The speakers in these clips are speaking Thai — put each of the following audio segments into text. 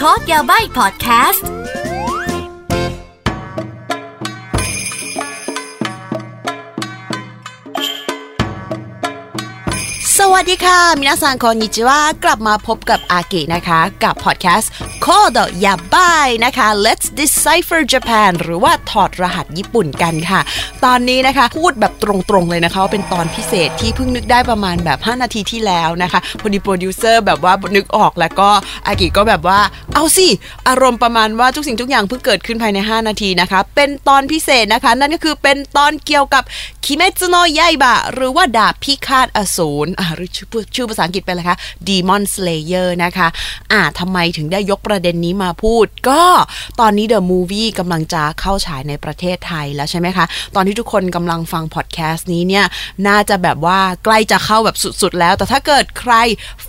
Code Yabaii พอดแคสต์ วัสดีค่ะみなさんこんにちは กลับมาพบกับอากินะคะ กับพอดแคสต์ Code Yabaii นะคะ Let's Decipher Japan หรือว่าถอดรหัสญี่ปุ่นกันค่ะ ตอนนี้นะคะ พูดแบบตรงๆเลยนะคะว่าเป็นตอนพิเศษที่เพิ่งนึกได้ประมาณแบบ 5 นาทีที่แล้วนะคะพอดีโปรดิวเซอร์แบบว่านึกออกแล้วก็อากิก็แบบว่าเอาสิ อารมณ์ประมาณว่าทุกสิ่งทุกอย่างเพิ่งเกิดขึ้นภายใน 5 นาทีนะคะ เป็นตอนพิเศษนะคะ นั่นก็คือเป็นตอนเกี่ยวกับคิเมจุโนะยายบะหรือว่าดาบพิฆาตอสูรอ่าหรือชื่อชื่อภาษาอังกฤษเป็นอะไรคะ Demon Slayer นะคะอ่าทำไมถึงได้ยกประเด็นนี้มาพูด ก็ตอนนี้ The Movie กำลังจะเข้าฉายในประเทศไทยแล้วใช่ไหมคะ ตอนที่ทุกคนกำลังฟังพอดแคสต์นี้เนี่ย น่าจะแบบว่าใกล้จะเข้าแบบสุด ๆ แล้ว แต่ถ้าเกิดใคร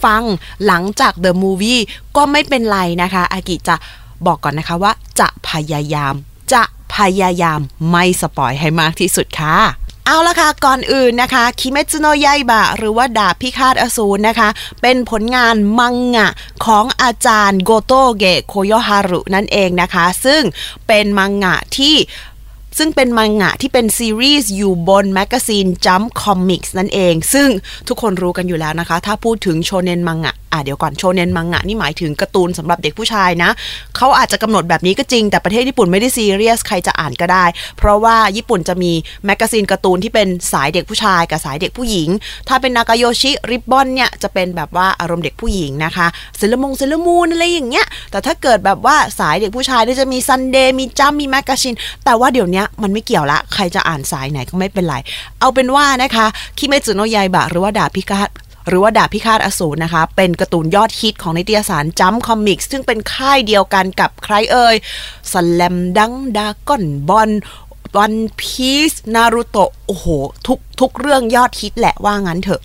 ฟังหลังจาก The Movie ก็ไม่เป็นไรนะคะ อากิจะบอกก่อนนะคะว่าจะพยายามจะพยายามไม่ spoil ให้มากที่สุดค่ะ เอาละค่ะ ก่อนอื่นนะคะ鬼滅の刃 หรือว่าดาบพิฆาตอสูรนะคะ เป็นผลงานมังงะของอาจารย์โกโตเกะโคโยฮารุนั่นเองนะคะ ซึ่งเป็นมังงะที่ซึ่งเป็นมังงะที่เป็นซีรีส์อยู่บน magazine Jump Comics นั่นเอง ซึ่งทุกคนรู้กันอยู่แล้วนะคะ ถ้าพูดถึง 少年 มังงะ อะเดี๋ยวก่อน 少年 มังงะนี่หมายถึงการ์ตูนสำหรับเด็กผู้ชายนะเขาอาจจะกำหนดแบบนี้ก็จริง แต่ประเทศญี่ปุ่นไม่ได้ซีเรียสใครจะอ่านก็ได้ เพราะว่าญี่ปุ่นจะมี magazine การ์ตูนที่เป็นสายเด็กผู้ชายกับสายเด็กผู้หญิง ถ้าเป็นนากาโยชิริบบอนเนี่ยจะเป็นแบบว่าอารมณ์เด็กผู้หญิงนะคะเซเลอร์มูนเซเลอร์มูนอะไรอย่างเงี้ยแต่ถ้าเกิดแบบว่าสายเด็กผู้ชายเนี่ยจะมีซันเดย์มีจัมป์มีแมกกาซีนแต่ว่าเดี๋ยวนี้มันไม่เกี่ยวละใครจะอ่านสายไหนก็ไม่เป็นไร เอาเป็นว่านะคะ鬼滅の刃 หรือว่าดาบพิฆาต หรือว่าดาบพิฆาตอสูรนะคะ เป็นการ์ตูนยอดฮิตของนิตยสาร Jump Comics ซึ่งเป็นค่ายเดียวกันกับใครเอ่ยสแลมดังก์ดราก้อนบอลวันพีซนารูโตะโอ้โห ทุกทุกเรื่องยอดฮิตแหละว่างั้นเถอะ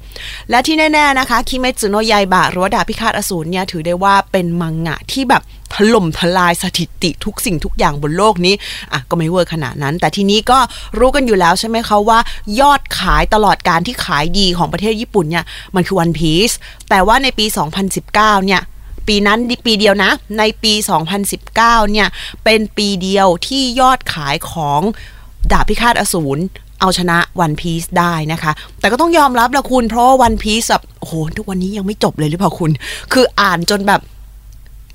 และที่แน่ ๆ นะคะ 鬼滅の刃 หรือว่าดาบพิฆาตอสูรเนี่ย ถือได้ว่าเป็นมังงะที่แบบ ถล่มทลายสถิติทุกสิ่งทุกอย่างบนโลกนี้อะก็ไม่เวอร์ขนาดนั้น แต่ทีนี้ก็รู้กันอยู่แล้วใช่ไหมคะว่ายอดขายตลอดการที่ขายดีของประเทศญี่ปุ่นเนี่ยมันคือวันพีซแต่ว่าในปี 2019 เนี่ยปีนั้นปีเดียวนะ ในปี 2019 เนี่ย เป็นปีเดียวที่ยอดขายของดาบพิฆาตอสูรเอาชนะวันพีซได้นะคะ แต่ก็ต้องยอมรับละคุณ เพราะว่าวันพีซแบบโอ้โห ทุกวันนี้ยังไม่จบเลยหรือเปล่าคุณ คืออ่านจนแบบ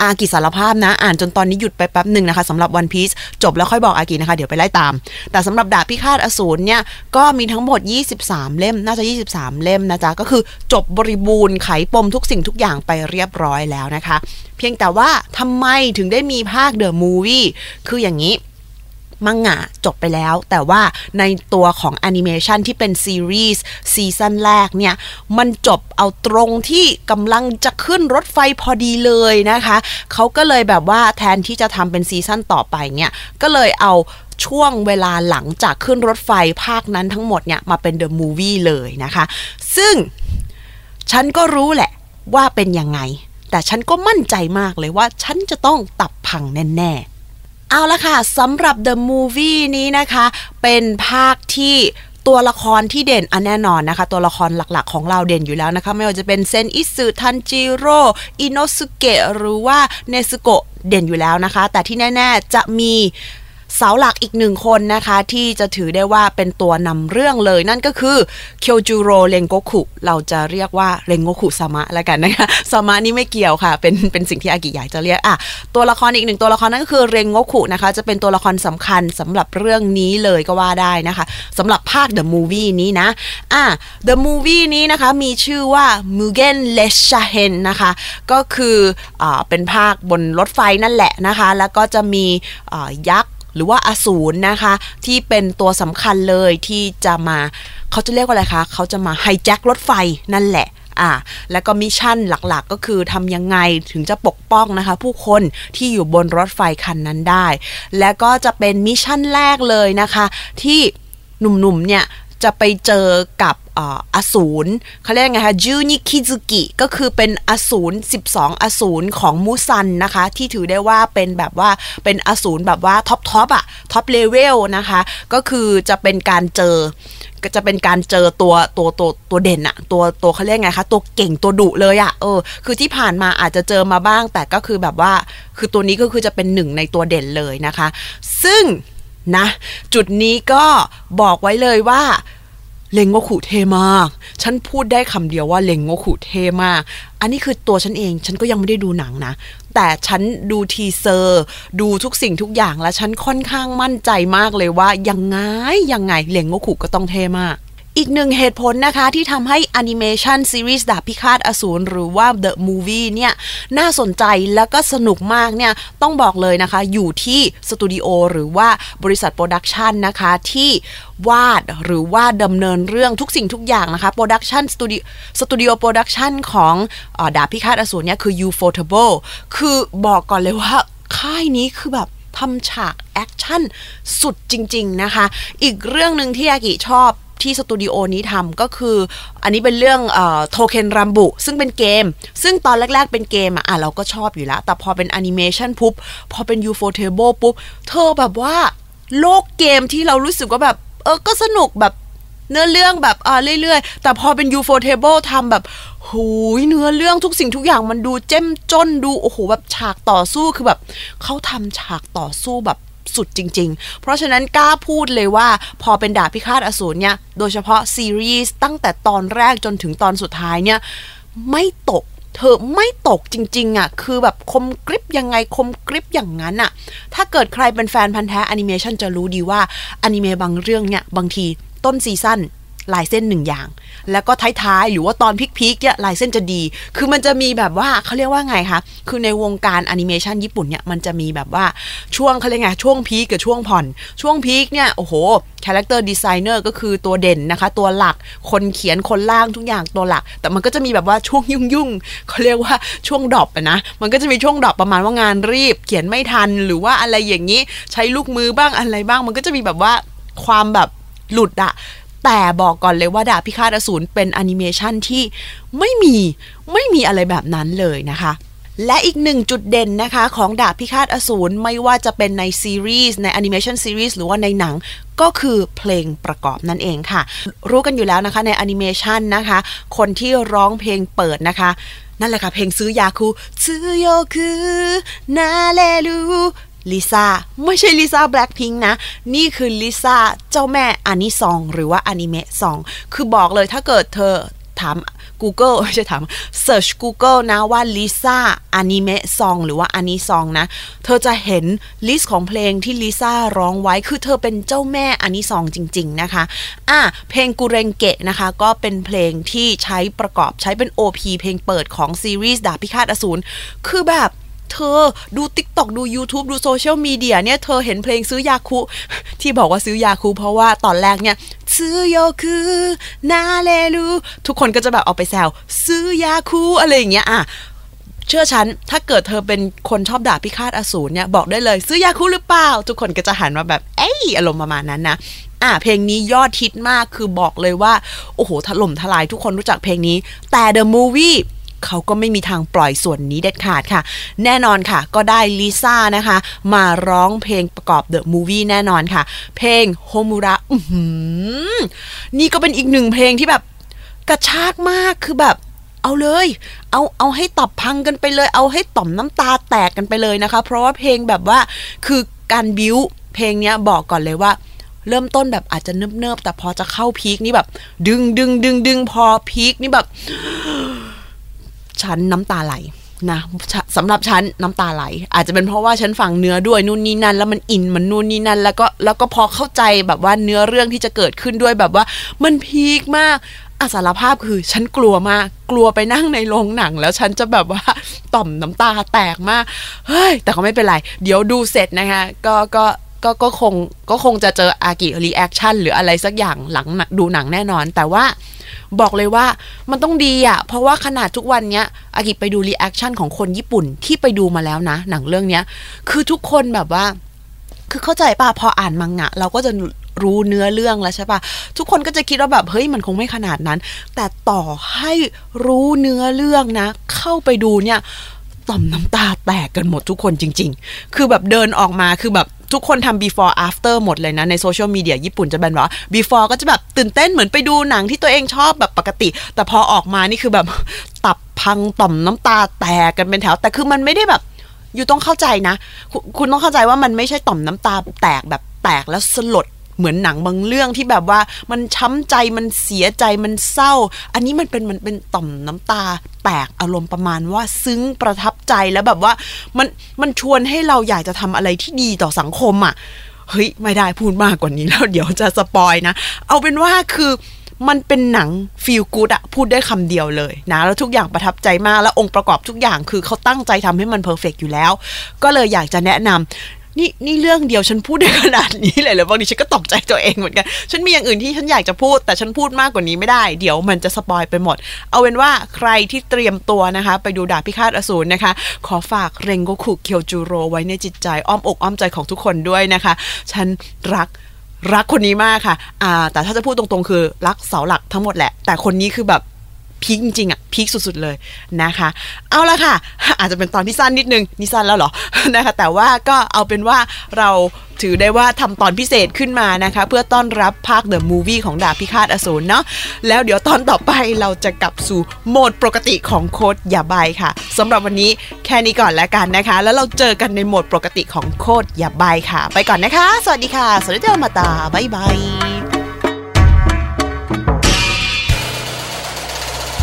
อากิสารภาพนะ อ่านจนตอนนี้หยุดไปแป๊บหนึ่งนะคะสำหรับวันพีซจบแล้วค่อยบอกอากินะคะ เดี๋ยวไปไล่ตาม แต่สำหรับดาบพิฆาตอสูรเนี่ยก็มีทั้งหมด 23 เล่มน่าจะ 23 เล่มนะจ๊ะก็คือจบบริบูรณ์ไขปมทุกสิ่งทุกอย่างไปเรียบร้อยแล้วนะคะ เพียงแต่ว่าทำไมถึงได้มีภาค The Movie คืออย่างนี้ มังงะจบไปแล้ว แต่ว่าในตัวของแอนิเมชันที่เป็นซีรีส์ season แรกเนี่ย มันจบเอาตรงที่กำลังจะขึ้นรถไฟพอดีเลยนะคะ เขาก็เลยแบบว่าแทนที่จะทำเป็นซีซั่นต่อไปเนี่ยก็เลยเอาช่วงเวลาหลังจากขึ้นรถไฟภาคนั้นทั้งหมดเนี่ย มาเป็นเดอะมูวี่เลยนะคะ ซึ่งฉันก็รู้แหละว่าเป็นยังไง แต่ฉันก็มั่นใจมากเลยว่าฉันจะต้องตับพังแน่ ๆ เอาละค่ะสำหรับ The Movie นี้นะคะ เป็นภาคที่ตัวละครที่เด่นอันแน่นอนนะคะ ตัวละครหลักๆ ของเราเด่นอยู่แล้วนะคะ ไม่ว่าจะเป็นเซนอิสึทันจิโร่อิโนสุเกะหรือว่าเนซุโกะเด่นอยู่แล้วนะคะ แต่ที่แน่ ๆ จะมี เสาหลักอีกหนึ่งคนนะคะ ที่จะถือได้ว่าเป็นตัวนำเรื่องเลย นั่นก็คือเคียวจูโรเรงโกคุเราจะเรียกว่าเรงโกคุสามะแล้วกันนะคะสามะนี่ไม่เกี่ยวค่ะ เป็นเป็นสิ่งที่อากิอยากจะเรียกอะตัวละครอีกหนึ่งตัวละครนั่นก็คือเรงโกคุนะคะ จะเป็นตัวละครสำคัญสำหรับเรื่องนี้เลยก็ว่าได้นะคะสำหรับภาค The Movie นี้นะอะ The Movie นี้นะคะมีชื่อว่า Mugen l e s h a h e n นะคะ ก็คืออ่าเป็นภาคบนรถไฟนั่นแหละนะคะ แล้วก็จะมีอ่ายักษ์ หรือว่าอสูรนะคะ ที่เป็นตัวสำคัญเลยที่จะมาเขาจะเรียกว่าอะไรคะเขาจะมาไฮแจ็ครถไฟนั่นแหละอ่าแล้วก็ mission หลักๆ ก็คือทำยังไงถึงจะปกป้องนะคะ ผู้คนที่อยู่บนรถไฟคันนั้นได้ และก็จะเป็น mission แรกเลยนะคะ ที่หนุ่มๆเนี่ย จะไปเจอกับอสูรเขาเรียกไงคะจูนิคิซุกิก็คือเป็นอสูร12 อสูรของมูซันนะคะ ที่ถือได้ว่าเป็นแบบว่าเป็นอสูรแบบว่า top top อะ top level นะคะ ก็คือจะเป็นการเจอก็จะเป็นการเจอตัวตัวตัวตัวเด่นอะตัวตัวเขาเรียกไงคะตัวเก่งตัวดุเลยอะเออคือที่ผ่านมาอาจจะเจอมาบ้าง แต่ก็คือแบบว่าคือตัวนี้ก็คือจะเป็นหนึ่งในตัวเด่นเลยนะคะ ซึ่ง นะ จุดนี้ก็บอกไว้เลยว่าเลงโงคุเทมาก ฉันพูดได้คำเดียวว่าเลงโงคุเทมาก อันนี้คือตัวฉันเอง ฉันก็ยังไม่ได้ดูหนังนะ แต่ฉันดูทีเซอร์ ดูทุกสิ่งทุกอย่างแล้วฉันค่อนข้างมั่นใจมากเลยว่ายังไงยังไงเลงโงคุก็ต้องเท่มาก อีกหนึ่งเหตุผลนะคะที่ทำให้แอนิเมชันซีรีส์ดาบพิฆาตอสูรหรือว่า The Movie เนี่ยน่าสนใจแล้วก็สนุกมากเนี่ยต้องบอกเลยนะคะอยู่ที่สตูดิโอหรือว่าบริษัท production นะคะที่วาดหรือว่าดำเนินเรื่องทุกสิ่งทุกอย่างนะคะ production สตูดิสตูดิโอ production ของอดาบพิฆาตอสูรเนี่ยคือ Ufotable คือบอกก่อนเลยว่าค่ายนี้คือแบบทำฉาก action สุดจริง ๆ นะคะ อีกเรื่องหนึ่งที่อากิชอบ ที่สตูดิโอนี้ทำก็คือ อันนี้เป็นเรื่องโทเค็นรัมบุซึ่งเป็นเกม ซึ่งตอนแรก ๆ เป็นเกมอะอะเราก็ชอบอยู่แล้ว แต่พอเป็นแอนิเมชันปุ๊บ พอเป็น UFO Table ปุ๊บ เธอแบบว่าโลกเกมที่เรารู้สึกว่าแบบ เออ ก็สนุกแบบเนื้อเรื่องแบบอ่าเรื่อยๆ แต่พอเป็น UFO Table ทำแบบหูยเนื้อเรื่องทุกสิ่งทุกอย่างมันดูเจ้มจนดู โอ้โห แบบฉากต่อสู้คือแบบเขาทำฉากต่อสู้แบบ สุดจริง ๆ เพราะฉะนั้นกล้าพูดเลยว่าพอเป็นดาบพิฆาตอสูรเนี่ย โดยเฉพาะซีรีส์ตั้งแต่ตอนแรกจนถึงตอนสุดท้ายเนี่ย ไม่ตกเธอไม่ตกจริง ๆ อะ คือแบบคมกริบยังไงคมกริบอย่างนั้นอะ ถ้าเกิดใครเป็นแฟนพันธ์แท้แอนิเมชันจะรู้ดีว่าอนิเมะบางเรื่องเนี่ย บางทีต้น season ลายเส้นหนึ่งอย่าง แล้วก็ท้ายๆ หรือว่าตอน peak ๆเนี่ยลายเส้นจะดี คือมันจะมีแบบว่าเขาเรียกว่าไงคะ คือในวงการแอนิเมชันญี่ปุ่นเนี่ยมันจะมีแบบว่าช่วงเขาเรียกไงช่วง peak กับช่วงผ่อน ช่วง peak เนี่ยโอ้โห character designer ก็คือตัวเด่นนะคะ ตัวหลักคนเขียนคนร่างทุกอย่างตัวหลัก แต่มันก็จะมีแบบว่าช่วงยุ่งๆเขาเรียกว่าช่วง drop นะ มันก็จะมีช่วง drop ประมาณว่างานรีบ เขียนไม่ทันหรือว่าอะไรอย่างนี้ ใช้ลูกมือบ้างอะไรบ้าง มันก็จะมีแบบว่าความแบบหลุดอะ แต่บอกก่อนเลยว่าดาบพิฆาตอสูรเป็นแอนิเมชันที่ไม่มีไม่มีอะไรแบบนั้นเลยนะคะและอีกหนึ่งจุดเด่นนะคะของดาบพิฆาตอสูรไม่ว่าจะเป็นในซีรีส์ในแอนิเมชันซีรีส์หรือว่าในหนังก็คือเพลงประกอบนั่นเองค่ะ รู้กันอยู่แล้วนะคะในแอนิเมชันนะคะ คนที่ร้องเพลงเปิดนะคะ นั่นแหละค่ะเพลงซื้อยาคู強くなれる ลิซ่าไม่ใช่ลิซ่าแบล็คพิงนะ นี่คือลิซ่าเจ้าแม่ anisong หรือว่าอนิเมะ song คือบอกเลยถ้าเกิดเธอถาม Google ไม่ใช่ถาม Search Google นะว่าลิซ่าอนิเมะ song หรือว่า anisong นะ เธอจะเห็น list ของเพลงที่ลิซ่าร้องไว้คือเธอเป็นเจ้าแม่ anisong จริง ๆ นะคะ อะเพลงกูเรงเกะนะคะ ก็เป็นเพลงที่ใช้ประกอบใช้เป็น OP เพลงเปิดของซีรีส์ดาบพิฆาตอสูรคือแบบ เธอดู TikTok ดู YouTube ดูโซเชียลมีเดียเนี่ย เธอเห็นเพลงซื้อยาคุ ที่บอกว่าซื้อยาคุ เพราะว่าตอนแรกเนี่ย ซื้อโยคือนาเลลูทุกคนก็จะแบบเอาไปแซวซื้อยาคุ อะไรอย่างเงี้ยอะเชื่อฉัน ถ้าเกิดเธอเป็นคนชอบด่าพิฆาตอสูรเนี่ย บอกได้เลย ซื้อยาคูหรือเปล่า ทุกคนก็จะหันมาแบบ เอ้ยอารมณ์ประมาณนั้นนะอะเพลงนี้ยอดฮิตมากคือบอกเลยว่า โอ้โหถล่มทลายทุกคนรู้จักเพลงนี้ แต่ The Movie เขาก็ไม่มีทางปล่อยส่วนนี้เด็ดขาดค่ะ แน่นอนค่ะ ก็ได้ลิซ่านะคะ มาร้องเพลงประกอบ The Movie แน่นอนค่ะ เพลงโฮมูระอื้อหือนี่ก็เป็นอีกหนึ่งเพลงที่แบบกระชากมากคือแบบเอาเลย เอาเอาให้ตับพังกันไปเลย เอาให้ต่อมน้ำตาแตกกันไปเลยนะคะ เพราะว่าเพลงแบบว่าคือการบิวเพลงเนี้ยบอกก่อนเลยว่า เริ่มต้นแบบอาจจะเนิบๆแต่พอจะเข้าพีคนี่แบบ ดึงดึงดึงดึงพอพีคนี่แบบ ฉันน้ำตาไหลนะสำหรับฉันน้ำตาไหล อาจจะเป็นเพราะว่าฉันฟังเนื้อด้วยนู่นนี่นั่น แล้วมันอินมันนู่นนี่นั่น แล้วก็แล้วก็พอเข้าใจแบบว่าเนื้อเรื่องที่จะเกิดขึ้นด้วยแบบว่า มันพีคมากอาสารภาพคือฉันกลัวมาก กลัวไปนั่งในโรงหนัง แล้วฉันจะแบบว่าต่อมน้ำตาแตกมากเฮ้ยแต่ก็ไม่เป็นไร เดี๋ยวดูเสร็จนะคะก็ก็ ก็ก็คงก็คงจะเจออากิ reaction หรืออะไรสักอย่างหลังดูหนังแน่นอน แต่ว่าบอกเลยว่ามันต้องดีอะ่ะ เพราะว่าขนาดทุกวันเนี้ยอากิไปดู reaction ของคนญี่ปุ่นที่ไปดูมาแล้วนะ หนังเรื่องเนี้ย คือทุกคนแบบว่า คือเข้าใจป่ะพออ่านมังงะ เราก็จะรู้เนื้อเรื่องแล้วใช่ปะทุกคนก็จะคิดว่าแบบเฮ้ยมันคงไม่ขนาดนั้น แต่ต่อให้รู้เนื้อเรื่องนะ เข้าไปดูเนี่ยต่อมน้ำตาแตกกันหมดทุกคนจริง ๆ คือแบบเดินออกมาคือแบบ ทุกคนทำ before after หมดเลยนะ ในโซเชียลมีเดียญี่ปุ่นจะเป็นว่า before ก็จะแบบตื่นเต้นเหมือนไปดูหนังที่ตัวเองชอบแบบปกติ แต่พอออกมานี่คือแบบตับพังต่อมน้ำตาแตกกันเป็นแถว แต่คือมันไม่ได้แบบอยู่ต้องเข้าใจนะคคุณต้องเข้าใจว่ามันไม่ใช่ต่อมน้ำตาแตกแบบแตกแล้วสลด เหมือนหนังบางเรื่องที่แบบว่ามันช้ำใจมันเสียใจมันเศร้า อันนี้มันเป็นมันเป็นต่อมน้ำตา แตกอารมณ์ประมาณว่าซึ้งประทับใจแล้วแบบว่ามันมันชวนให้เราอยากจะทำอะไรที่ดีต่อสังคมอะ่ะเฮ้ยไม่ได้พูดมากกว่านี้แล้วเดี๋ยวจะ spoil นะ เอาเป็นว่าคือมันเป็นหนัง feel good อะพูดได้คำเดียวเลยนะ แล้วทุกอย่างประทับใจมาก แล้วองค์ประกอบทุกอย่างคือเขาตั้งใจทำให้มัน perfect อยู่แล้ว ก็เลยอยากจะแนะนำ นี่นี่เรื่องเดียวฉันพูดได้ขนาดนี้เลยเหรอบางทีฉันก็ตกใจตัวเองเหมือนกัน ฉันมีอย่างอื่นที่ฉันอยากจะพูด แต่ฉันพูดมากกว่านี้ไม่ได้ เดี๋ยวมันจะสปอยไปหมด เอาเป็นว่าใครที่เตรียมตัวนะคะ ไปดูดาบพิฆาตอสูรนะคะ ขอฝากเรงโกคุเคียวจูโรไว้ในจิตใจอ้อมอกอ้อมใจของทุกคนด้วยนะคะ ฉันรักรักคนนี้มากค่ะ อ่า แต่ถ้าจะพูดตรงๆ คือรักเสาหลักทั้งหมดแหละ แต่คนนี้คือแบบ พีคจริงๆอะพีคสุดๆเลยนะคะ เอาละค่ะ อาจจะเป็นตอนที่สั้นนิดนึงนี่สั้นแล้วเหรอนะคะ แต่ว่าก็เอาเป็นว่าเราถือได้ว่าทำตอนพิเศษขึ้นมานะคะ เพื่อต้อนรับภาค The Movie ของดาบพิฆาตอสูรเนาะแล้วเดี๋ยวตอนต่อไปเราจะกลับสู่โหมดปกติของ Code Yabaii ค่ะสำหรับวันนี้แค่นี้ก่อนแล้วกันนะคะ แล้วเราเจอกันในโหมดปกติของ Code Yabaii ค่ะ ไปก่อนนะคะ สวัสดีค่ะสวัสดีじゃあまた บ๊ายบาย